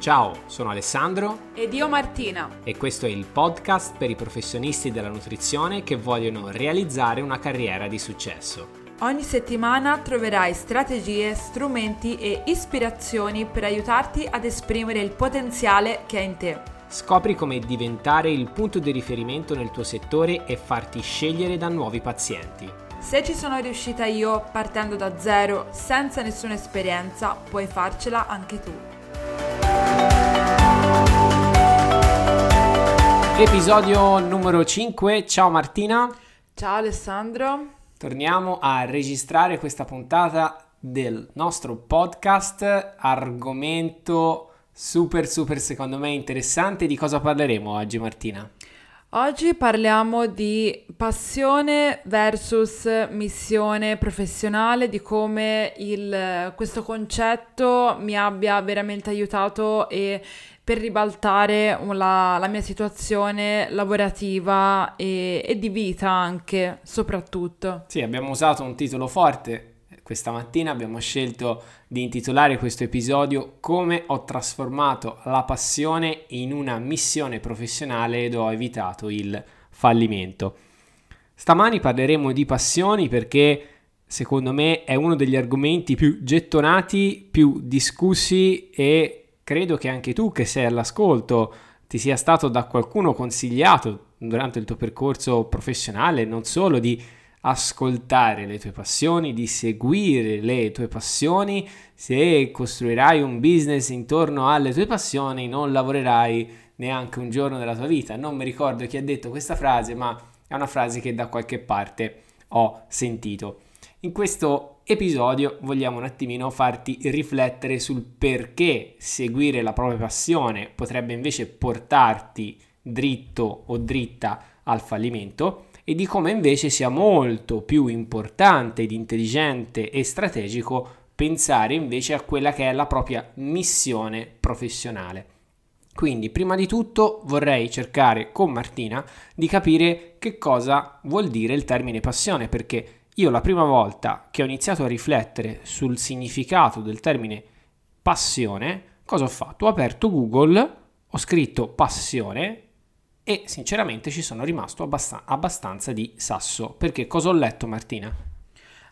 Ciao, sono Alessandro ed io Martina e questo è il podcast per i professionisti della nutrizione che vogliono realizzare una carriera di successo. Ogni settimana troverai strategie, strumenti e ispirazioni per aiutarti ad esprimere il potenziale che hai in te. Scopri come diventare il punto di riferimento nel tuo settore e farti scegliere da nuovi pazienti. Se ci sono riuscita io partendo da zero, senza nessuna esperienza, puoi farcela anche tu. Episodio numero 5. Ciao Martina. Ciao Alessandro. Torniamo a registrare questa puntata del nostro podcast. Argomento super super secondo me interessante. Di cosa parleremo oggi Martina? Oggi parliamo di passione versus missione professionale, di come il, questo concetto mi abbia veramente aiutato e per ribaltare la, la mia situazione lavorativa e, e, di vita anche, soprattutto. Sì, abbiamo usato un titolo forte. Questa mattina abbiamo scelto di intitolare questo episodio Come ho trasformato la passione in una missione professionale ed ho evitato il fallimento. Stamani parleremo di passioni perché secondo me è uno degli argomenti più gettonati, più discussi e credo che anche tu che sei all'ascolto ti sia stato da qualcuno consigliato durante il tuo percorso professionale, non solo di ascoltare le tue passioni, di seguire le tue passioni. Se costruirai un business intorno alle tue passioni, non lavorerai neanche un giorno della tua vita. Non mi ricordo chi ha detto questa frase, ma è una frase che da qualche parte ho sentito. In questo episodio vogliamo un attimino farti riflettere sul perché seguire la propria passione potrebbe invece portarti dritto o dritta al fallimento e di come invece sia molto più importante ed intelligente e strategico pensare invece a quella che è la propria missione professionale. Quindi, prima di tutto vorrei cercare con Martina di capire che cosa vuol dire il termine passione, perché io la prima volta che ho iniziato a riflettere sul significato del termine passione, cosa ho fatto? Ho aperto Google, ho scritto passione e sinceramente ci sono rimasto abbast- abbastanza di sasso. Perché cosa ho letto Martina?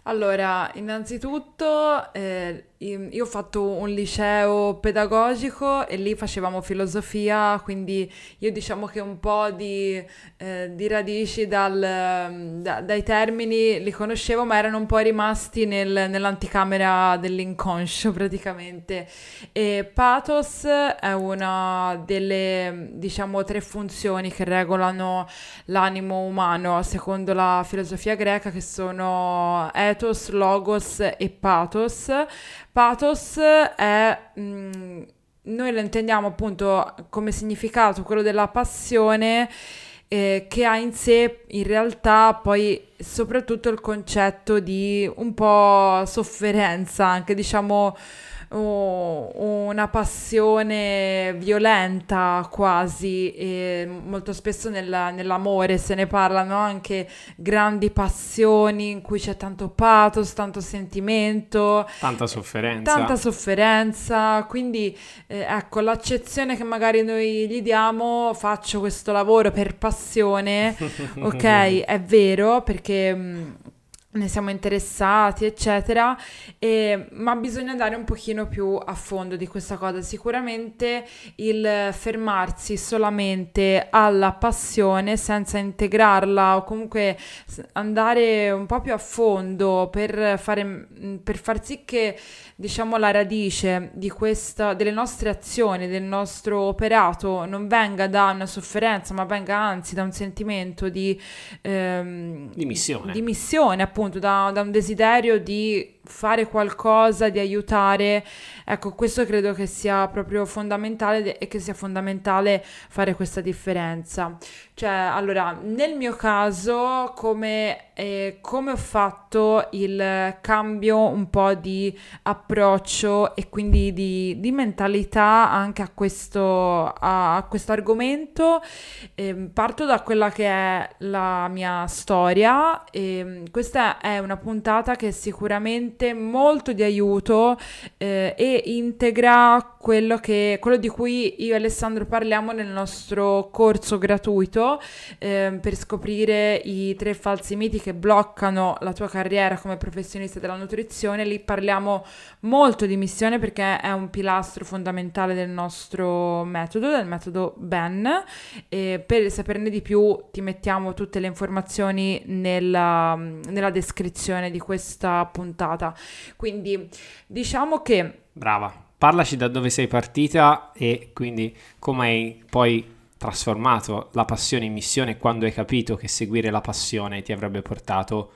Allora, innanzitutto eh, io ho fatto un liceo pedagogico e lì facevamo filosofia, quindi io diciamo che un po' di, eh, di radici dal, da, dai termini li conoscevo, ma erano un po' rimasti nel, nell'anticamera dell'inconscio praticamente. E pathos è una delle, diciamo, tre funzioni che regolano l'animo umano secondo la filosofia greca, che sono ethos, logos e pathos Pathos è... Mh, mm, noi lo intendiamo appunto come significato quello della passione eh, che ha in sé in realtà poi soprattutto il concetto di un po' sofferenza, anche diciamo una passione violenta quasi e molto spesso nella, nell'amore se ne parlano anche grandi passioni in cui c'è tanto pathos, tanto sentimento, tanta sofferenza. Tanta sofferenza, quindi eh, ecco l'accezione che magari noi gli diamo, faccio questo lavoro per passione, ok, è vero perché mm, ne siamo interessati, eccetera, e, ma bisogna andare un pochino più a fondo di questa cosa. Sicuramente il fermarsi solamente alla passione senza integrarla o comunque andare un po' più a fondo per, fare, per far sì che diciamo la radice di questa, delle nostre azioni, del nostro operato non venga da una sofferenza, ma venga anzi da un sentimento di, ehm, di missione. Di missione, appunto, da, da un desiderio di fare qualcosa, di aiutare. Ecco, questo credo che sia proprio fondamentale e che sia fondamentale fare questa differenza. Cioè, allora, nel mio caso, come, eh, come ho fatto il cambio un po' di approccio e quindi di, di mentalità anche a questo, a, questo argomento, eh, parto da quella che è la mia storia. E questa è una puntata che sicuramente molto di aiuto eh, e integra quello, che, quello di cui io e Alessandro parliamo nel nostro corso gratuito eh, per scoprire i tre falsi miti che bloccano la tua carriera come professionista della nutrizione. Lì parliamo molto di missione perché è un pilastro fondamentale del nostro metodo, del metodo BEN. E per saperne di più ti mettiamo tutte le informazioni nella, nella descrizione di questa puntata. Quindi diciamo che... Brava parlaci da dove sei partita e quindi come hai poi trasformato la passione in missione quando hai capito che seguire la passione ti avrebbe portato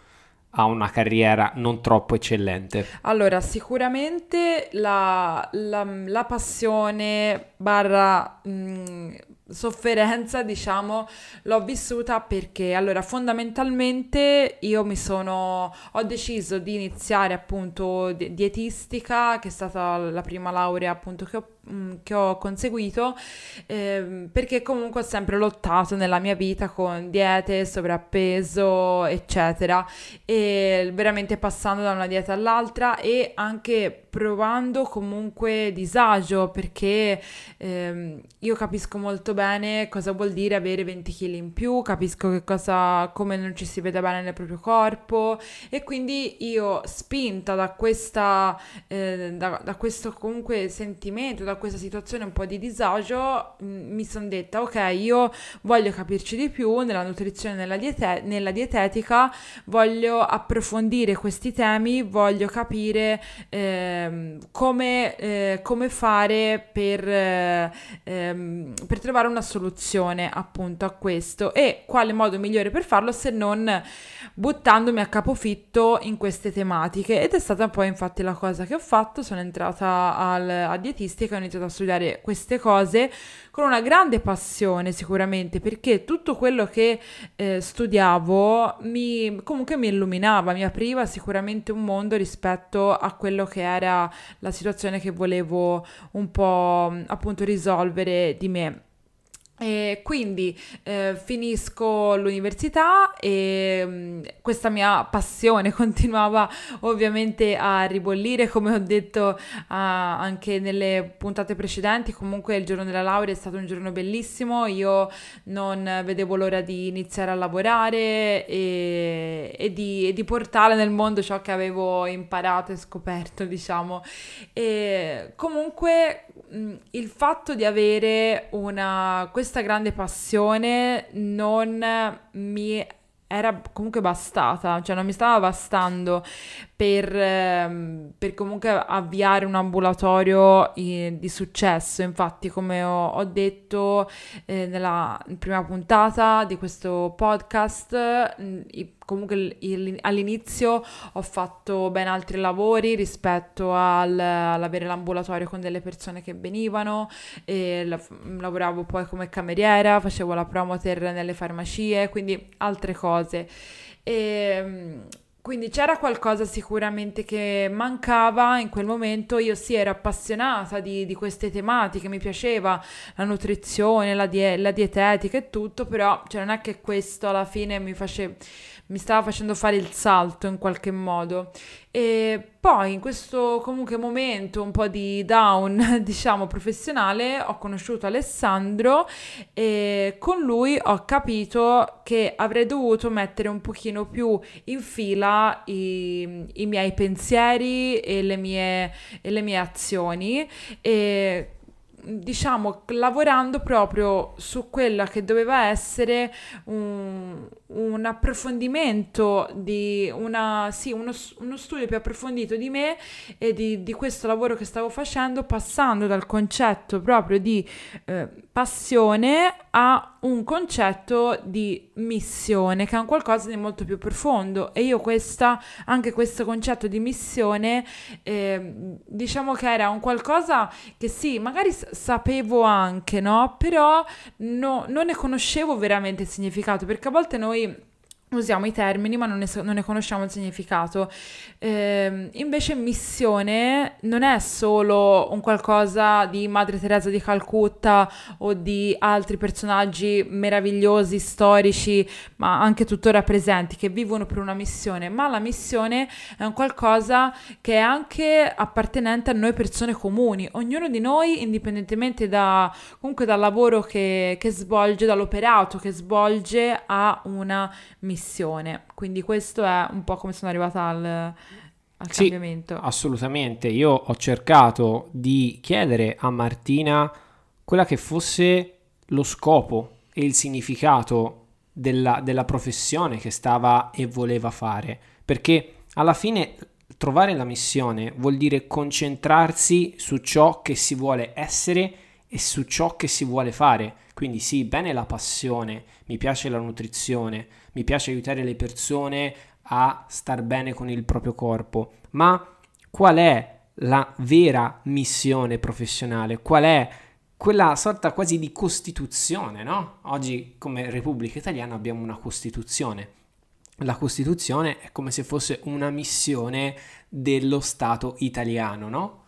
a una carriera non troppo eccellente? Allora, sicuramente la, la, la passione barra mh, mm, sofferenza, diciamo, l'ho vissuta perché allora fondamentalmente io mi sono ho deciso di iniziare appunto di- dietistica, che è stata la prima laurea appunto che ho che ho conseguito eh, perché comunque ho sempre lottato nella mia vita con diete, sovrappeso, eccetera e veramente passando da una dieta all'altra e anche provando comunque disagio perché eh, io capisco molto bene cosa vuol dire avere 20 kg in più, capisco che cosa, come non ci si vede bene nel proprio corpo e quindi io spinta da questa, eh, da, da questo comunque sentimento, da questa situazione un po' di disagio, mm, mi sono detta, ok, io voglio capirci di più nella nutrizione, nella, diete- nella dietetica, voglio approfondire questi temi, voglio capire eh, come, eh, come, fare per, eh, per trovare una soluzione appunto a questo e quale modo migliore per farlo se non buttandomi a capofitto in queste tematiche ed è stata poi infatti la cosa che ho fatto, sono entrata al, a dietistica e ho iniziato a studiare queste cose con una grande passione sicuramente perché tutto quello che eh, studiavo mi, comunque mi illuminava, mi apriva sicuramente un mondo rispetto a quello che era la situazione che volevo un po' appunto risolvere di me. E quindi eh, finisco l'università e mh, mm, questa mia passione continuava ovviamente a ribollire, come ho detto uh, anche nelle puntate precedenti, comunque il giorno della laurea è stato un giorno bellissimo, io non vedevo l'ora di iniziare a lavorare e, e, di, e di, portare nel mondo ciò che avevo imparato e scoperto, diciamo. E comunque mm, il fatto di avere una... Questa grande passione non mi era comunque bastata, cioè non mi stava bastando per, ehm, per comunque avviare un ambulatorio di successo. Infatti, come ho, ho detto eh, nella prima puntata di questo podcast, comunque all'inizio ho fatto ben altri lavori rispetto al, all'avere l'ambulatorio con delle persone che venivano, la, lavoravo poi come cameriera, facevo la promoter nelle farmacie, quindi altre cose. E, ehm, quindi c'era qualcosa sicuramente che mancava in quel momento, io sì ero appassionata di, di queste tematiche, mi piaceva la nutrizione, la, die- la dietetica e tutto, però cioè, non è che questo alla fine mi, face- mi stava facendo fare il salto in qualche modo. E poi in questo comunque momento un po' di down, diciamo, professionale, ho conosciuto Alessandro e con lui ho capito che avrei dovuto mettere un pochino più in fila i, i miei pensieri e le mie, e le mie azioni. E diciamo lavorando proprio su quella che doveva essere un, un approfondimento di una, sì, uno, uno, studio più approfondito di me e di, di, questo lavoro che stavo facendo passando dal concetto proprio di eh, passione a un concetto di missione che è un qualcosa di molto più profondo. E io questa, anche questo concetto di missione eh, diciamo che era un qualcosa che sì magari sapevo anche no? Però no, non ne conoscevo veramente il significato perché a volte noi usiamo i termini ma non ne, non ne conosciamo il significato. Eh, invece missione non è solo un qualcosa di Madre Teresa di Calcutta o di altri personaggi meravigliosi, storici, ma anche tuttora presenti, che vivono per una missione, ma la missione è un qualcosa che è anche appartenente a noi persone comuni. Ognuno di noi, indipendentemente da, comunque dal lavoro che, che svolge, dall'operato che svolge, ha una missione missione. Quindi questo è un po' come sono arrivata al, al sì, cambiamento. Assolutamente. Io ho cercato di chiedere a Martina quella che fosse lo scopo e il significato della, della professione che stava e voleva fare. Perché alla fine trovare la missione vuol dire concentrarsi su ciò che si vuole essere e su ciò che si vuole fare. Quindi sì, bene la passione, mi piace la nutrizione, mi piace aiutare le persone a star bene con il proprio corpo, ma qual è la vera missione professionale? Qual è quella sorta quasi di costituzione, no? Oggi come Repubblica Italiana abbiamo una costituzione. La Costituzione è come se fosse una missione dello Stato italiano, no?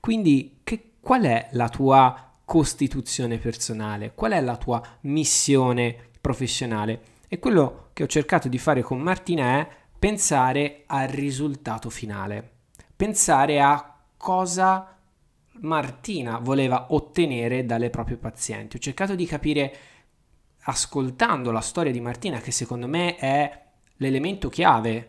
Quindi che, qual è la tua costituzione personale? Qual è la tua missione professionale? E quello che ho cercato di fare con Martina è pensare al risultato finale, pensare a cosa Martina voleva ottenere dalle proprie pazienti. Ho cercato di capire, ascoltando la storia di Martina, che secondo me è l'elemento chiave,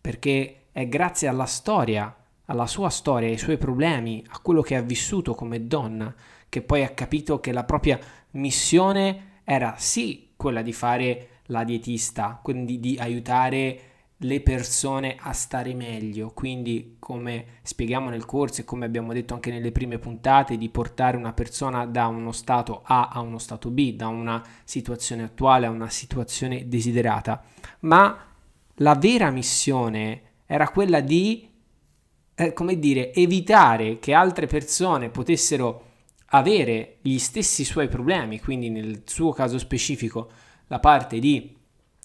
perché è grazie alla storia, alla sua storia, ai suoi problemi, a quello che ha vissuto come donna, che poi ha capito che la propria missione era sì quella di fare la dietista, quindi di aiutare le persone a stare meglio, quindi come spieghiamo nel corso e come abbiamo detto anche nelle prime puntate, di portare una persona da uno stato A a uno stato B, da una situazione attuale a una situazione desiderata. Ma la vera missione era quella di, eh, come dire, evitare che altre persone potessero avere gli stessi suoi problemi, quindi nel suo caso specifico la parte di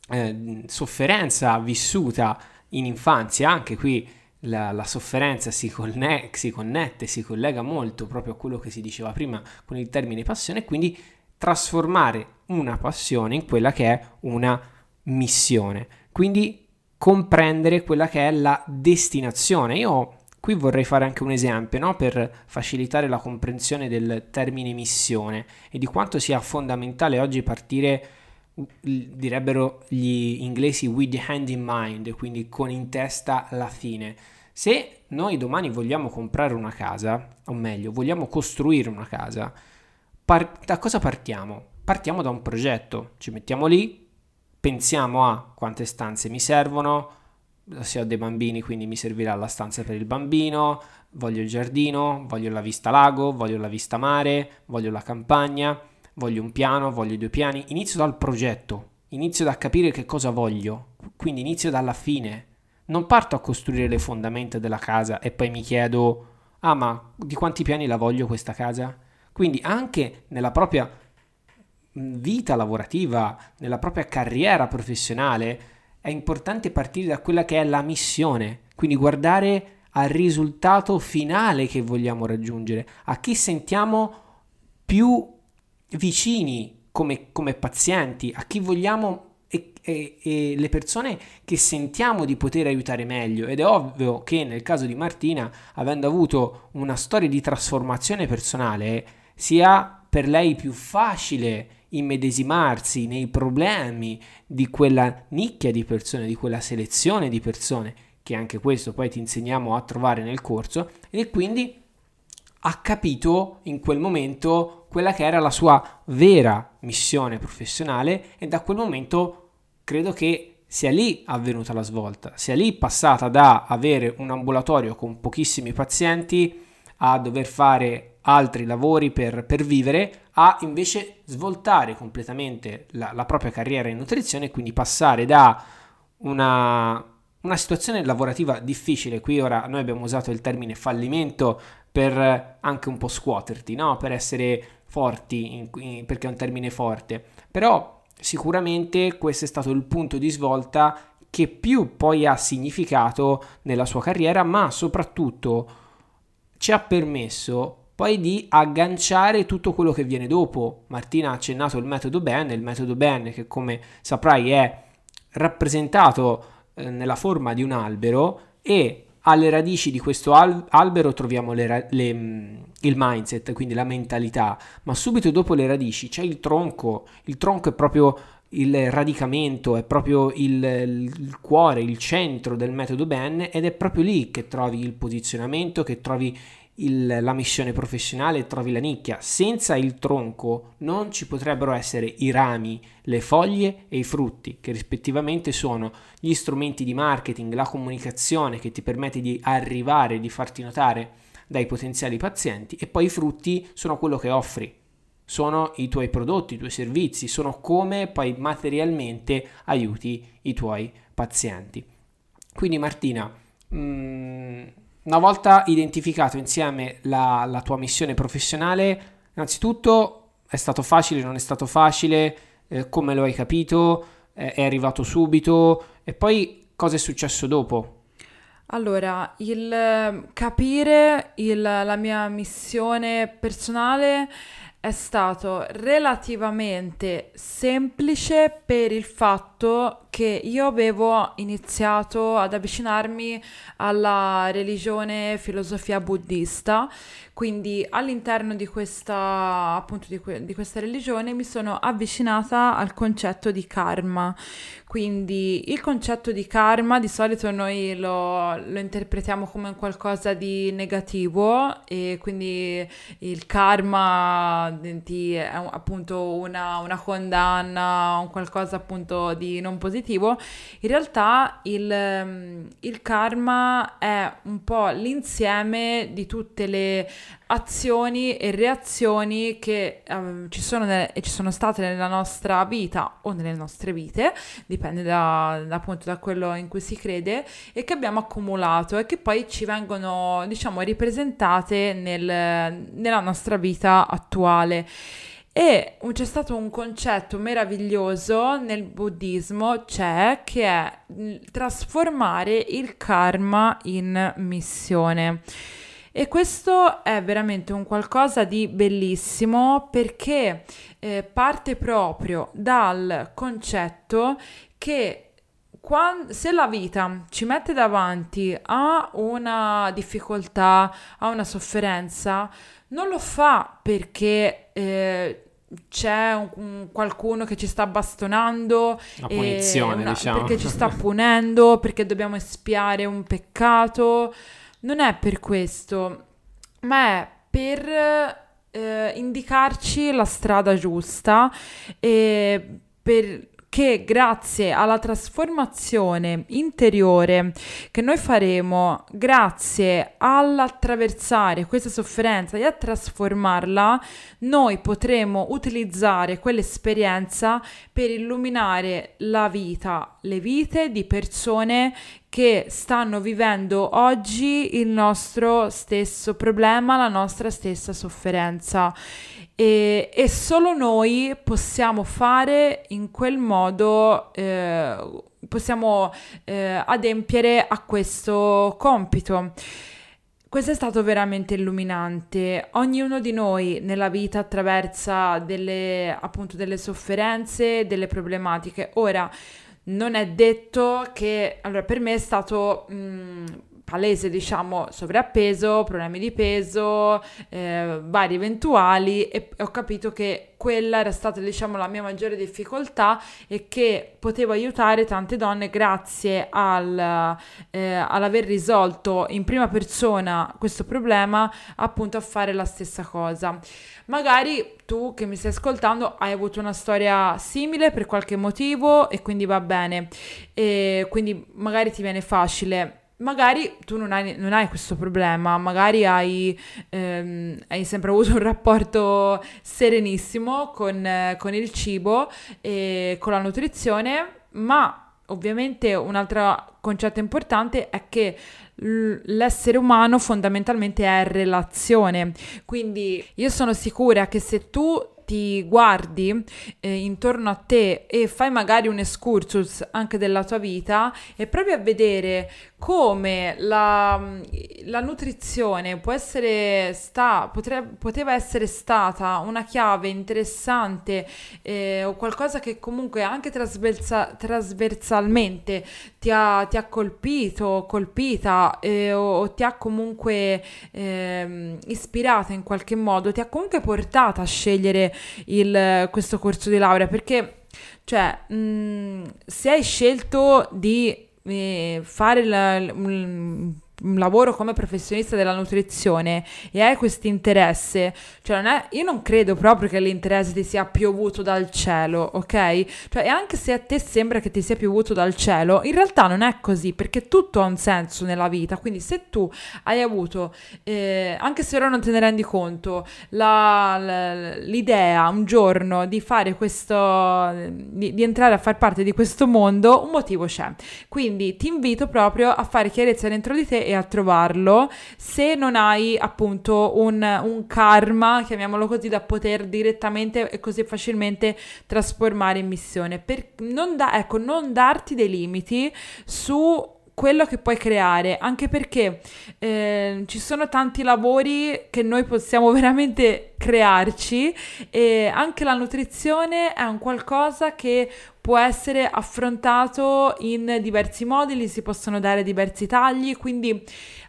eh, sofferenza vissuta in infanzia, anche qui la, la sofferenza si, conne- si, connette, si collega molto proprio a quello che si diceva prima con il termine passione, quindi trasformare una passione in quella che è una missione. Quindi comprendere quella che è la destinazione. Io Qui vorrei fare anche un esempio no? per facilitare la comprensione del termine missione e di quanto sia fondamentale oggi partire, direbbero gli inglesi with the hand in mind, quindi con in testa la fine. Se noi domani vogliamo comprare una casa, o meglio, vogliamo costruire una casa, par- da cosa partiamo? Partiamo da un progetto, ci mettiamo lì, pensiamo a quante stanze mi servono, se ho dei bambini quindi mi servirà la stanza per il bambino, voglio il giardino, voglio la vista lago, voglio la vista mare, voglio la campagna, voglio un piano, voglio due piani. Inizio dal progetto, inizio da capire che cosa voglio, quindi inizio dalla fine. Non parto a costruire le fondamenta della casa e poi mi chiedo, ah ma di quanti piani la voglio questa casa? Quindi anche nella propria vita lavorativa, nella propria carriera professionale, è importante partire da quella che è la missione, quindi guardare al risultato finale che vogliamo raggiungere, a chi sentiamo più vicini come, come pazienti, a chi vogliamo e, e, e, le persone che sentiamo di poter aiutare meglio. Ed è ovvio che nel caso di Martina, avendo avuto una storia di trasformazione personale, sia per lei più facile immedesimarsi nei problemi di quella nicchia di persone, di quella selezione di persone, che anche questo poi ti insegniamo a trovare nel corso, e quindi ha capito in quel momento quella che era la sua vera missione professionale e da quel momento credo che sia lì avvenuta la svolta, sia lì passata da avere un ambulatorio con pochissimi pazienti a dover fare altri lavori per, per vivere a invece svoltare completamente la, la, propria carriera in nutrizione e quindi passare da una, una situazione lavorativa difficile, qui ora noi abbiamo usato il termine fallimento per anche un po' scuoterti, no? per essere forti, in, in, perché è un termine forte, però sicuramente questo è stato il punto di svolta che più poi ha significato nella sua carriera, ma soprattutto ci ha permesso poi di agganciare tutto quello che viene dopo. Martina ha accennato il metodo Ben, il metodo Ben che come saprai è rappresentato eh, nella forma di un albero e alle radici di questo al- albero troviamo le, le, mm, il mindset, quindi la mentalità, ma subito dopo le radici c'è il tronco, il tronco è proprio il radicamento, è proprio il, il, cuore, il centro del metodo Ben ed è proprio lì che trovi il posizionamento, che trovi il, la missione professionale e trovi la nicchia. Senza il tronco non ci potrebbero essere i rami, le foglie e i frutti, che rispettivamente sono gli strumenti di marketing, la comunicazione che ti permette di arrivare, di farti notare dai potenziali pazienti e poi i frutti sono quello che offri. Sono i tuoi prodotti, i tuoi servizi, sono come poi materialmente aiuti i tuoi pazienti. Quindi Martina, mh, mm, una volta identificato insieme la, la, tua missione professionale, innanzitutto è stato facile, non è stato facile, eh, come lo hai capito, eh, è arrivato subito e poi cosa è successo dopo? Allora, il ehm, capire il, la mia missione personale è stato relativamente semplice per il fatto che io avevo iniziato ad avvicinarmi alla religione filosofia buddista, quindi all'interno di questa, appunto, di, que- di questa religione mi sono avvicinata al concetto di karma. Quindi il concetto di karma di solito noi lo, lo interpretiamo come qualcosa di negativo e quindi il karma è appunto una, una condanna, un qualcosa appunto di non positivo. In realtà il, il karma è un po' l'insieme di tutte le azioni e reazioni che um, ci sono e ci sono state nella nostra vita o nelle nostre vite, dipende da, da, appunto da quello in cui si crede, e che abbiamo accumulato e che poi ci vengono, diciamo, ripresentate nel, nella nostra vita attuale. E c'è stato un concetto meraviglioso nel buddismo, c'è, che è trasformare il karma in missione. E questo è veramente un qualcosa di bellissimo perché eh, parte proprio dal concetto che quando, se la vita ci mette davanti a una difficoltà, a una sofferenza, non lo fa perché eh, c'è un, un, qualcuno che ci sta bastonando, una punizione, una, diciamo. perché ci sta punendo, perché dobbiamo espiare un peccato non è per questo, ma è per eh, indicarci la strada giusta e per che grazie alla trasformazione interiore che noi faremo, grazie all'attraversare questa sofferenza e a trasformarla, noi potremo utilizzare quell'esperienza per illuminare la vita, le vite di persone che stanno vivendo oggi il nostro stesso problema, la nostra stessa sofferenza e, e solo noi possiamo fare in quel modo, eh, possiamo eh, adempiere a questo compito. Questo è stato veramente illuminante. Ognuno di noi nella vita attraversa delle, appunto, delle sofferenze, delle problematiche. Ora, non è detto che, allora per me è stato mh, palese, diciamo, sovrappeso, problemi di peso, eh, vari eventuali e ho capito che quella era stata, diciamo, la mia maggiore difficoltà e che potevo aiutare tante donne grazie al, eh, all'aver risolto in prima persona questo problema, appunto a fare la stessa cosa. Magari tu che mi stai ascoltando hai avuto una storia simile per qualche motivo e quindi va bene, e quindi magari ti viene facile magari tu non hai, non hai, questo problema, magari hai, ehm, hai, sempre avuto un rapporto serenissimo con, eh, con il cibo e con la nutrizione, ma ovviamente un altro concetto importante è che l'essere umano fondamentalmente è relazione. Quindi io sono sicura che se tu ti guardi eh, intorno a te e fai magari un excursus anche della tua vita e provi a vedere come la, la nutrizione può essere sta, potre, poteva essere stata una chiave interessante eh, o qualcosa che comunque anche trasversa, trasversalmente ti ha, ti ha colpito, colpita eh, o, o, ti ha comunque eh, ispirata in qualche modo, ti ha comunque portata a scegliere il, questo corso di laurea perché cioè mh, se hai scelto di eh, fare la, un lavoro come professionista della nutrizione e hai questo interesse, cioè non è, io non credo proprio che l'interesse ti sia piovuto dal cielo, ok? Cioè, e anche se a te sembra che ti sia piovuto dal cielo, in realtà non è così, perché tutto ha un senso nella vita, quindi se tu hai avuto, eh, anche se ora non te ne rendi conto, la, la, l'idea un giorno di fare questo, di, di entrare a far parte di questo mondo, un motivo c'è. Quindi ti invito proprio a fare chiarezza dentro di te e a trovarlo se non hai appunto un, un karma, chiamiamolo così, da poter direttamente e così facilmente trasformare in missione. Per non, da, ecco, non darti dei limiti su quello che puoi creare, anche perché eh, ci sono tanti lavori che noi possiamo veramente crearci e anche la nutrizione è un qualcosa che può essere affrontato in diversi modi, gli si possono dare diversi tagli, quindi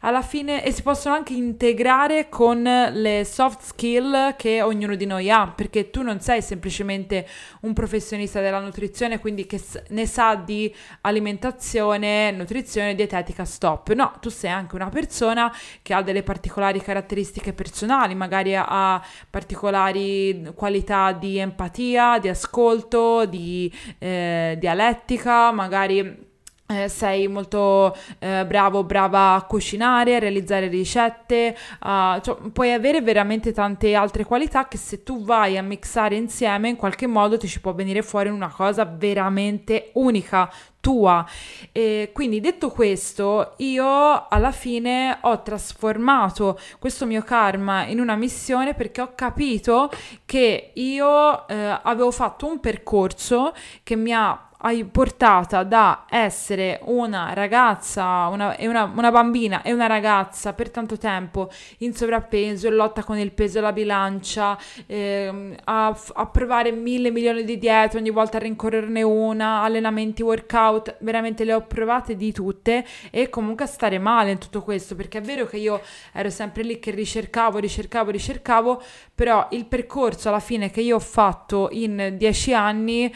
alla fine e si possono anche integrare con le soft skill che ognuno di noi ha, perché tu non sei semplicemente un professionista della nutrizione, quindi che ne sa di alimentazione, nutrizione, dietetica, stop. No, tu sei anche una persona che ha delle particolari caratteristiche personali, magari ha particolari qualità di empatia, di ascolto, di eh, dialettica, magari eh, sei molto eh, bravo, brava a cucinare, a realizzare ricette, uh, cioè, puoi avere veramente tante altre qualità che se tu vai a mixare insieme in qualche modo ti ci può venire fuori una cosa veramente unica, tua. E quindi detto questo, io alla fine ho trasformato questo mio karma in una missione perché ho capito che io eh, avevo fatto un percorso che mi ha portata da essere una ragazza, una, una, una, bambina e una ragazza per tanto tempo in sovrappeso, in lotta con il peso e la bilancia, eh, a, a, provare mille milioni di diete, ogni volta a rincorrerne una, allenamenti, workout, veramente le ho provate di tutte e comunque a stare male in tutto questo, perché è vero che io ero sempre lì che ricercavo, ricercavo, ricercavo, però il percorso alla fine che io ho fatto in dieci anni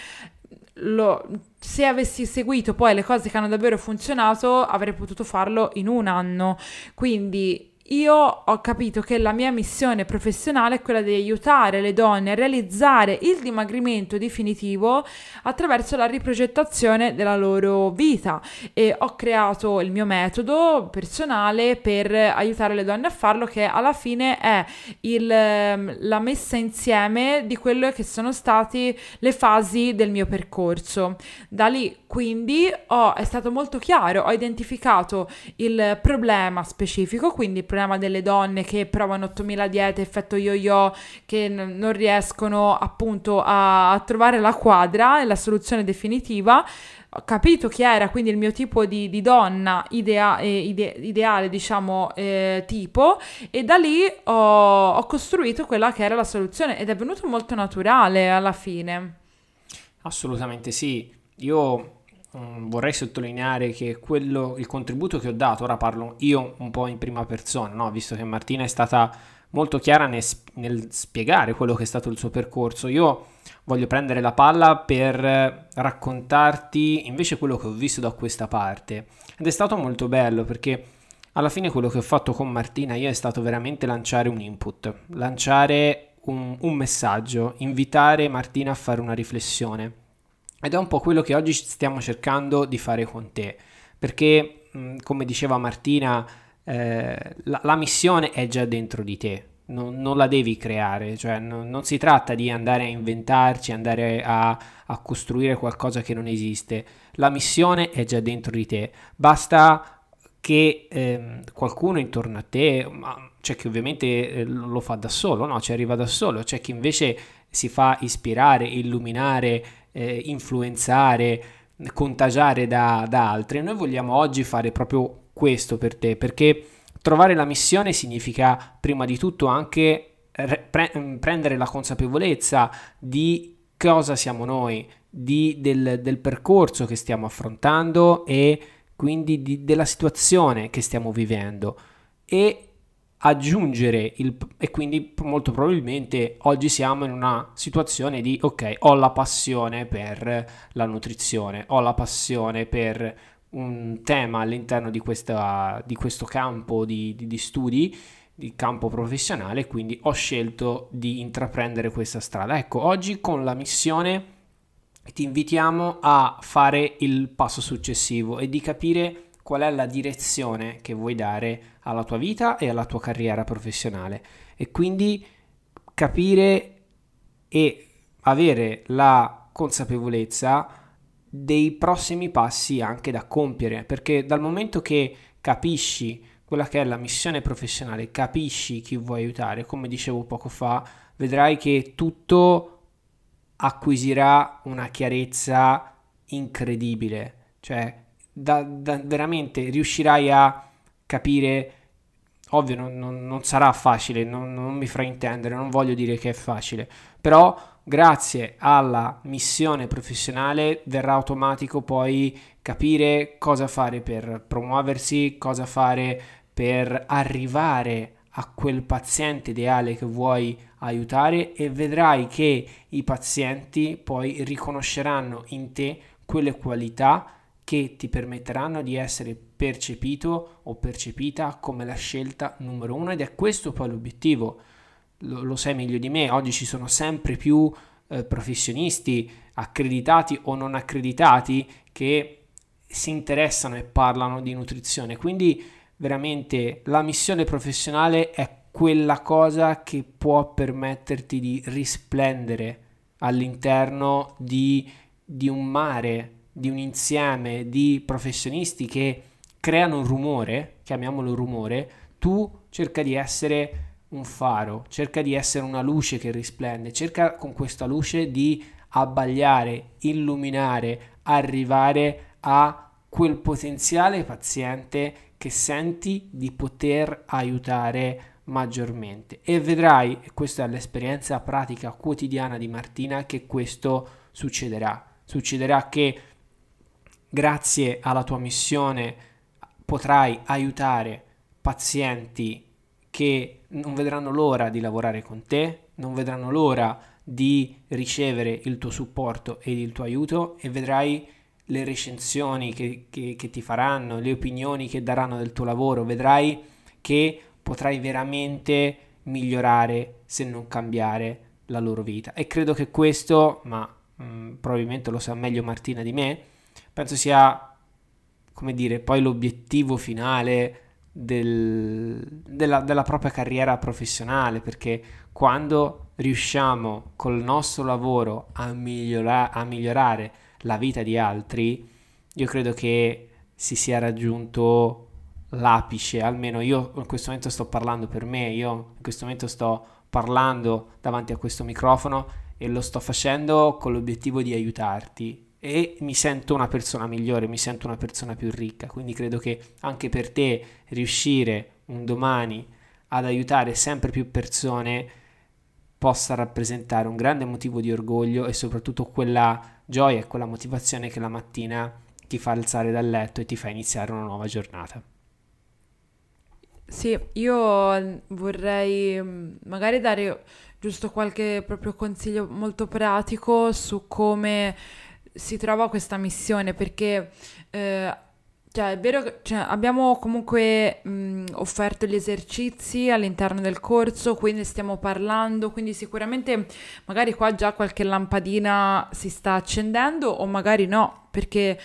lo, se avessi seguito poi le cose che hanno davvero funzionato, avrei potuto farlo in un anno. Quindi io ho capito che la mia missione professionale è quella di aiutare le donne a realizzare il dimagrimento definitivo attraverso la riprogettazione della loro vita e ho creato il mio metodo personale per aiutare le donne a farlo che alla fine è il, ehm, la messa insieme di quelle che sono state le fasi del mio percorso. Da lì quindi ho, è stato molto chiaro, ho identificato il problema specifico, quindi il problema delle donne che provano 8000 diete, effetto yo-yo, che n- non riescono appunto a, a trovare la quadra e la soluzione definitiva ho capito chi era quindi il mio tipo di, di donna idea, eh, ide, ideale, diciamo, eh, tipo, e da lì ho, ho, costruito quella che era la soluzione ed è venuto molto naturale alla fine. Assolutamente sì. Io um, vorrei sottolineare che quello, il contributo che ho dato, ora parlo io un po' in prima persona, no? visto che Martina è stata molto chiara nel, nel spiegare quello che è stato il suo percorso, io voglio prendere la palla per raccontarti invece quello che ho visto da questa parte. Ed è stato molto bello perché alla fine quello che ho fatto con Martina io è stato veramente lanciare un input, lanciare un, un messaggio, invitare Martina a fare una riflessione. Ed è un po' quello che oggi stiamo cercando di fare con te, perché come diceva Martina, eh, la, la, missione è già dentro di te, non, non la devi creare, cioè non, non, si tratta di andare a inventarci, andare a, a costruire qualcosa che non esiste, la missione è già dentro di te, basta che eh, qualcuno intorno a te, c'è chi ovviamente eh, lo fa da solo, no? ci arriva da solo, c'è chi invece si fa ispirare, illuminare, eh, influenzare, contagiare da, da altri. Noi vogliamo oggi fare proprio questo per te, perché trovare la missione significa prima di tutto anche pre- prendere la consapevolezza di cosa siamo noi, di, del, del, percorso che stiamo affrontando e quindi di, della situazione che stiamo vivendo e aggiungere il, e quindi molto probabilmente oggi siamo in una situazione di ok ho la passione per la nutrizione ho la passione per un tema all'interno di, questa, di questo campo di, di, di studi di campo professionale quindi ho scelto di intraprendere questa strada. Ecco oggi con la missione ti invitiamo a fare il passo successivo e di capire qual è la direzione che vuoi dare alla tua vita e alla tua carriera professionale. E quindi capire e avere la consapevolezza dei prossimi passi anche da compiere. Perché dal momento che capisci quella che è la missione professionale, capisci chi vuoi aiutare, come dicevo poco fa, vedrai che tutto acquisirà una chiarezza incredibile, cioè da, da veramente riuscirai a capire, ovvio non, non, non sarà facile, non, non mi fraintendere, non voglio dire che è facile, però grazie alla missione professionale verrà automatico poi capire cosa fare per promuoversi, cosa fare per arrivare a quel paziente ideale che vuoi aiutare e vedrai che i pazienti poi riconosceranno in te quelle qualità che ti permetteranno di essere percepito o percepita come la scelta numero uno ed è questo poi l'obiettivo. Lo, lo sai meglio di me, oggi ci sono sempre più eh, professionisti accreditati o non accreditati che si interessano e parlano di nutrizione, quindi veramente la missione professionale è quella cosa che può permetterti di risplendere all'interno di, di un mare di un insieme di professionisti che creano un rumore, chiamiamolo rumore, tu cerca di essere un faro, cerca di essere una luce che risplende, cerca con questa luce di abbagliare, illuminare, arrivare a quel potenziale paziente che senti di poter aiutare maggiormente e vedrai, e questa è l'esperienza pratica quotidiana di Martina, che questo succederà. Succederà che grazie alla tua missione potrai aiutare pazienti che non vedranno l'ora di lavorare con te, non vedranno l'ora di ricevere il tuo supporto ed il tuo aiuto e vedrai le recensioni che, che, che ti faranno, le opinioni che daranno del tuo lavoro, vedrai che potrai veramente migliorare se non cambiare la loro vita. E credo che questo, ma mh, mm, probabilmente lo sa meglio Martina di me, penso sia, come dire, poi l'obiettivo finale del, della, della propria carriera professionale, perché quando riusciamo col nostro lavoro a, migliora, a migliorare la vita di altri, io credo che si sia raggiunto l'apice, almeno io in questo momento sto parlando per me, io in questo momento sto parlando davanti a questo microfono e lo sto facendo con l'obiettivo di aiutarti e mi sento una persona migliore, mi sento una persona più ricca, quindi credo che anche per te riuscire un domani ad aiutare sempre più persone possa rappresentare un grande motivo di orgoglio e soprattutto quella gioia e quella motivazione che la mattina ti fa alzare dal letto e ti fa iniziare una nuova giornata. Sì, io vorrei mm, magari dare giusto qualche proprio consiglio molto pratico su come si trova questa missione perché eh, cioè, è vero che cioè, abbiamo comunque mh, offerto gli esercizi all'interno del corso, quindi stiamo parlando, quindi sicuramente magari qua già qualche lampadina si sta accendendo o magari no, perché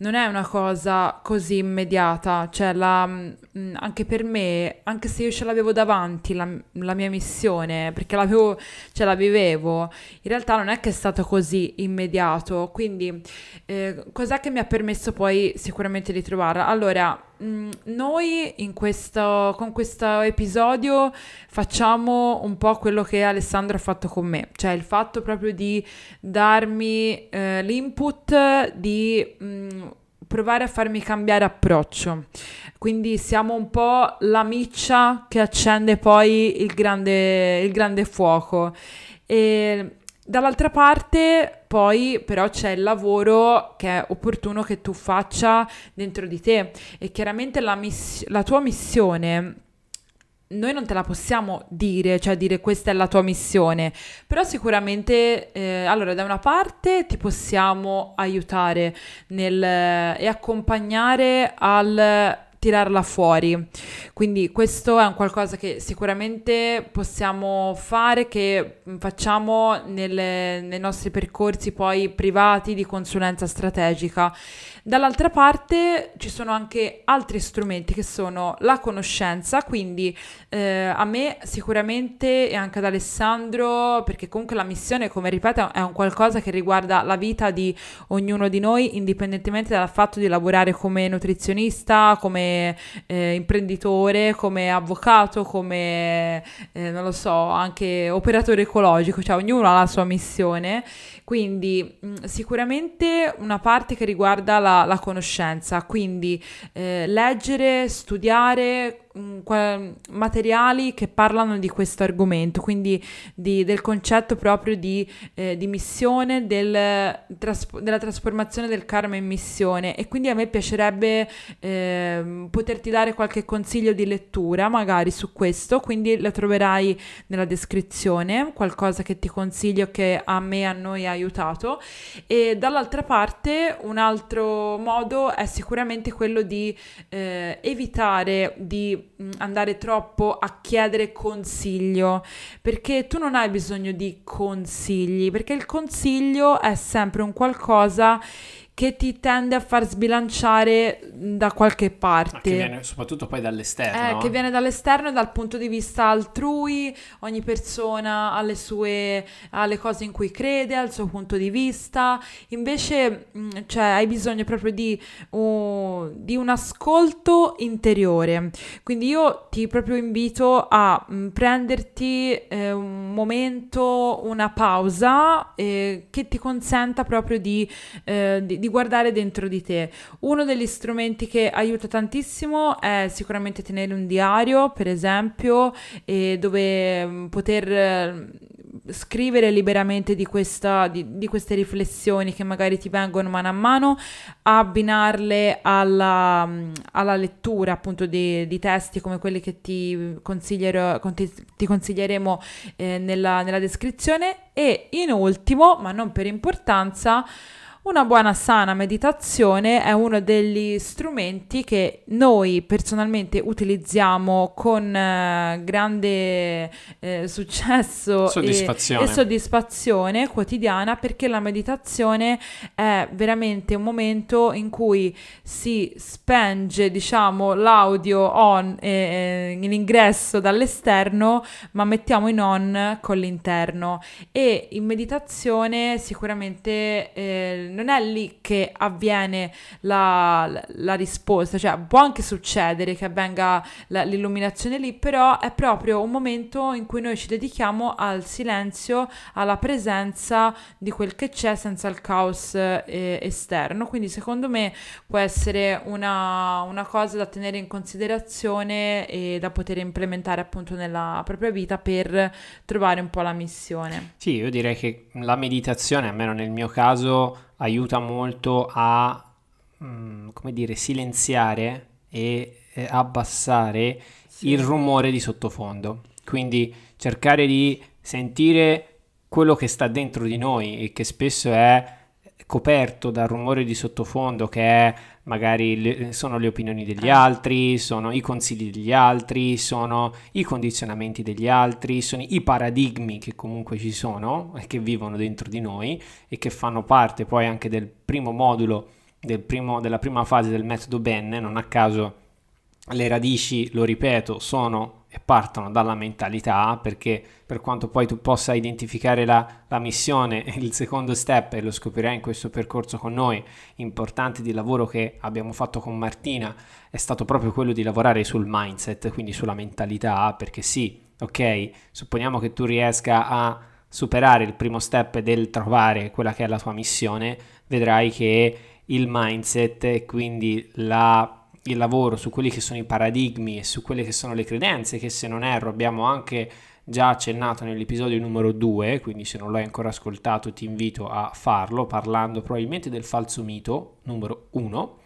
non è una cosa così immediata, cioè la, mh, anche per me, anche se io ce l'avevo davanti la, la mia missione, perché l'avevo, ce la vivevo, in realtà non è che è stato così immediato. Quindi, eh, cos'è che mi ha permesso poi sicuramente di trovarla? Allora, mh, noi in questo, con questo episodio facciamo un po' quello che Alessandro ha fatto con me, cioè il fatto proprio di darmi eh, l'input di mh, provare a farmi cambiare approccio. Quindi siamo un po' la miccia che accende poi il grande, il grande fuoco. E dall'altra parte poi però c'è il lavoro che è opportuno che tu faccia dentro di te. E chiaramente la, miss- la tua missione noi non te la possiamo dire, cioè dire questa è la tua missione, però sicuramente, eh, allora, da una parte ti possiamo aiutare nel, e accompagnare al tirarla fuori. Quindi questo è un qualcosa che sicuramente possiamo fare, che facciamo nelle, nei nostri percorsi poi privati di consulenza strategica. Dall'altra parte ci sono anche altri strumenti che sono la conoscenza, quindi eh, a me sicuramente e anche ad Alessandro, perché comunque la missione, come ripeto, è un qualcosa che riguarda la vita di ognuno di noi, indipendentemente dal fatto di lavorare come nutrizionista, come eh, imprenditore, come avvocato, come, eh, non lo so, anche operatore ecologico, cioè ognuno ha la sua missione. Quindi mh, sicuramente una parte che riguarda la, la conoscenza, quindi eh, leggere, studiare, materiali che parlano di questo argomento, quindi di, del concetto proprio di, eh, di missione, del, tras- della trasformazione del karma in missione. E quindi a me piacerebbe eh, poterti dare qualche consiglio di lettura magari su questo, quindi lo troverai nella descrizione, qualcosa che ti consiglio che a me e a noi ha aiutato. E dall'altra parte un altro modo è sicuramente quello di eh, evitare di Mm, andare troppo a chiedere consiglio, perché tu non hai bisogno di consigli, perché il consiglio è sempre un qualcosa che ti tende a far sbilanciare da qualche parte. che viene soprattutto poi dall'esterno. Eh, che viene dall'esterno e dal punto di vista altrui, ogni persona ha le sue ha le cose in cui crede, ha il suo punto di vista. Invece, cioè, hai bisogno proprio di, uh, di un ascolto interiore. Quindi io ti proprio invito a prenderti eh, un momento, una pausa eh, che ti consenta proprio di, eh, di, di guardare dentro di te. Uno degli strumenti che aiuta tantissimo è sicuramente tenere un diario, per esempio, dove mm, poter eh, scrivere liberamente di, questa, di, di, queste riflessioni che magari ti vengono mano a mano, abbinarle alla, mm, alla lettura appunto di, di, testi come quelli che ti, ti, ti consiglieremo eh, nella, nella descrizione e in ultimo, ma non per importanza, una buona sana meditazione è uno degli strumenti che noi personalmente utilizziamo con eh, grande eh, successo soddisfazione. E, e, soddisfazione quotidiana perché la meditazione è veramente un momento in cui si spenge diciamo l'audio on eh, in ingresso dall'esterno ma mettiamo in on con l'interno e in meditazione sicuramente eh, non è lì che avviene la, la, risposta, cioè può anche succedere che avvenga la, l'illuminazione lì, però è proprio un momento in cui noi ci dedichiamo al silenzio, alla presenza di quel che c'è senza il caos eh, esterno. Quindi secondo me può essere una, una cosa da tenere in considerazione e da poter implementare appunto nella propria vita per trovare un po' la missione. Sì, io direi che la meditazione, almeno nel mio caso, aiuta molto a, mm, come dire, silenziare e eh, abbassare sì. il rumore di sottofondo. Quindi cercare di sentire quello che sta dentro di noi e che spesso è coperto dal rumore di sottofondo che è magari le, sono le opinioni degli eh. altri, sono i consigli degli altri, sono i condizionamenti degli altri, sono i paradigmi che comunque ci sono e che vivono dentro di noi e che fanno parte poi anche del primo modulo, del primo, della prima fase del metodo Ben, non a caso le radici, lo ripeto, sono partono dalla mentalità, perché per quanto poi tu possa identificare la, la missione, il secondo step, e lo scoprirai in questo percorso con noi, importante di lavoro che abbiamo fatto con Martina, è stato proprio quello di lavorare sul mindset, quindi sulla mentalità, perché sì, ok, supponiamo che tu riesca a superare il primo step del trovare quella che è la tua missione, vedrai che il mindset e quindi la il lavoro su quelli che sono i paradigmi e su quelle che sono le credenze, che se non erro abbiamo anche già accennato nell'episodio numero 2, quindi se non l'hai ancora ascoltato ti invito a farlo, parlando probabilmente del falso mito numero 1.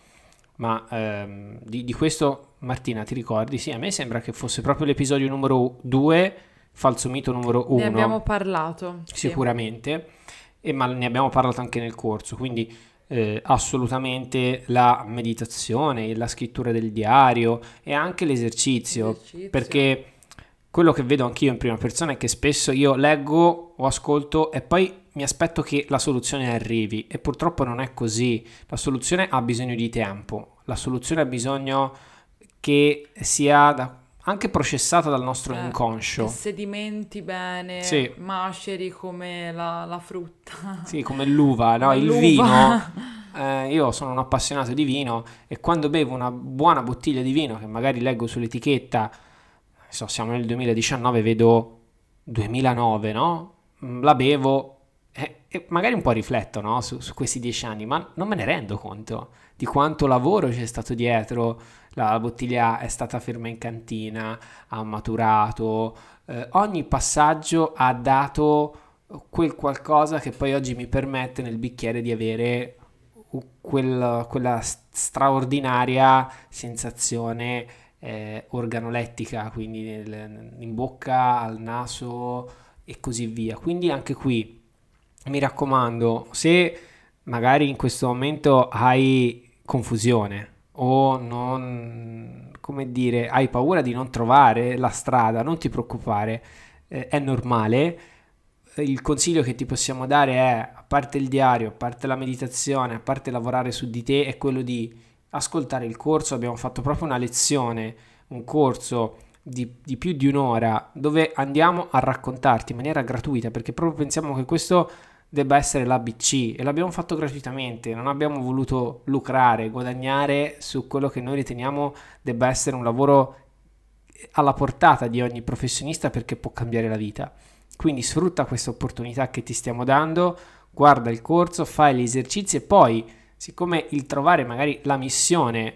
Ma ehm, di, di, questo Martina ti ricordi? Sì, a me sembra che fosse proprio l'episodio numero 2, falso mito numero 1. Ne abbiamo parlato. Sicuramente, sì. e, ma ne abbiamo parlato anche nel corso, quindi eh, assolutamente la meditazione, la scrittura del diario e anche l'esercizio, l'esercizio, perché quello che vedo anch'io in prima persona è che spesso io leggo o ascolto e poi mi aspetto che la soluzione arrivi. E purtroppo non è così. La soluzione ha bisogno di tempo, la soluzione ha bisogno che sia da anche processata dal nostro eh, inconscio. sedimenti bene, sì. maceri come la, la, frutta. Sì, come l'uva, no? il l'uva. vino. Eh, io sono un appassionato di vino e quando bevo una buona bottiglia di vino, che magari leggo sull'etichetta, so, siamo nel 2019, vedo 2009, no? Mm, la bevo e, e magari un po' rifletto no? su, su questi dieci anni, ma non me ne rendo conto di quanto lavoro c'è stato dietro la bottiglia è stata ferma in cantina, ha maturato, eh, ogni passaggio ha dato quel qualcosa che poi oggi mi permette nel bicchiere di avere quel, quella straordinaria sensazione eh, organolettica, quindi nel, in bocca, al naso e così via. Quindi anche qui mi raccomando, se magari in questo momento hai confusione, o non, come dire, hai paura di non trovare la strada, non ti preoccupare, eh, è normale. Il consiglio che ti possiamo dare è, a parte il diario, a parte la meditazione, a parte lavorare su di te, è quello di ascoltare il corso. Abbiamo fatto proprio una lezione, un corso di, di più di un'ora, dove andiamo a raccontarti in maniera gratuita, perché proprio pensiamo che questo debba essere l'ABC e l'abbiamo fatto gratuitamente, non abbiamo voluto lucrare, guadagnare su quello che noi riteniamo debba essere un lavoro alla portata di ogni professionista perché può cambiare la vita. Quindi sfrutta questa opportunità che ti stiamo dando, guarda il corso, fai gli esercizi e poi, siccome il trovare magari la missione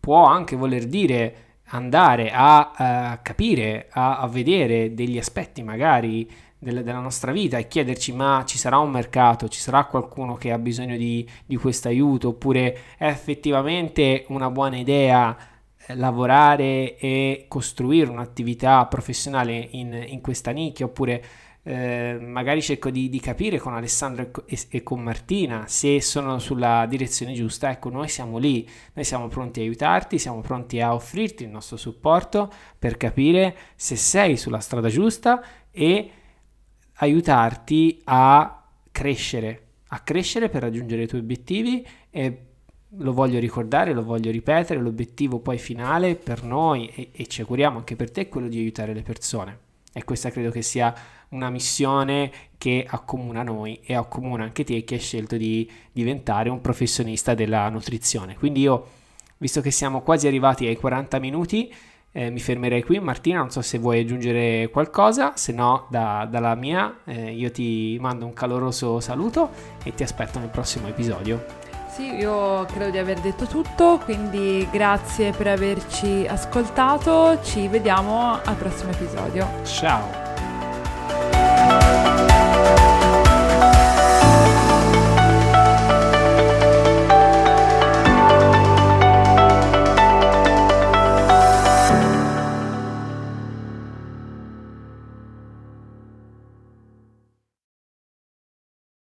può anche voler dire andare a, a eh, capire, a, a vedere degli aspetti magari del, della nostra vita e chiederci ma ci sarà un mercato, ci sarà qualcuno che ha bisogno di, di questo aiuto? Oppure è effettivamente una buona idea eh, lavorare e costruire un'attività professionale in, in questa nicchia? Oppure eh, magari cerco di, di, capire con Alessandro e, e, con Martina se sono sulla direzione giusta. Ecco, noi siamo lì, noi siamo pronti a aiutarti, siamo pronti a offrirti il nostro supporto per capire se sei sulla strada giusta e aiutarti a crescere, a crescere per raggiungere i tuoi obiettivi e lo voglio ricordare, lo voglio ripetere, l'obiettivo poi finale per noi e, e ci auguriamo anche per te è quello di aiutare le persone. E questa credo che sia una missione che accomuna noi e accomuna anche te che hai scelto di diventare un professionista della nutrizione. Quindi io, visto che siamo quasi arrivati ai 40 minuti, eh, mi fermerei qui. Martina, non so se vuoi aggiungere qualcosa, se no da, dalla mia eh, io ti mando un caloroso saluto e ti aspetto nel prossimo episodio. Sì, io credo di aver detto tutto, quindi grazie per averci ascoltato, ci vediamo al prossimo episodio. Ciao!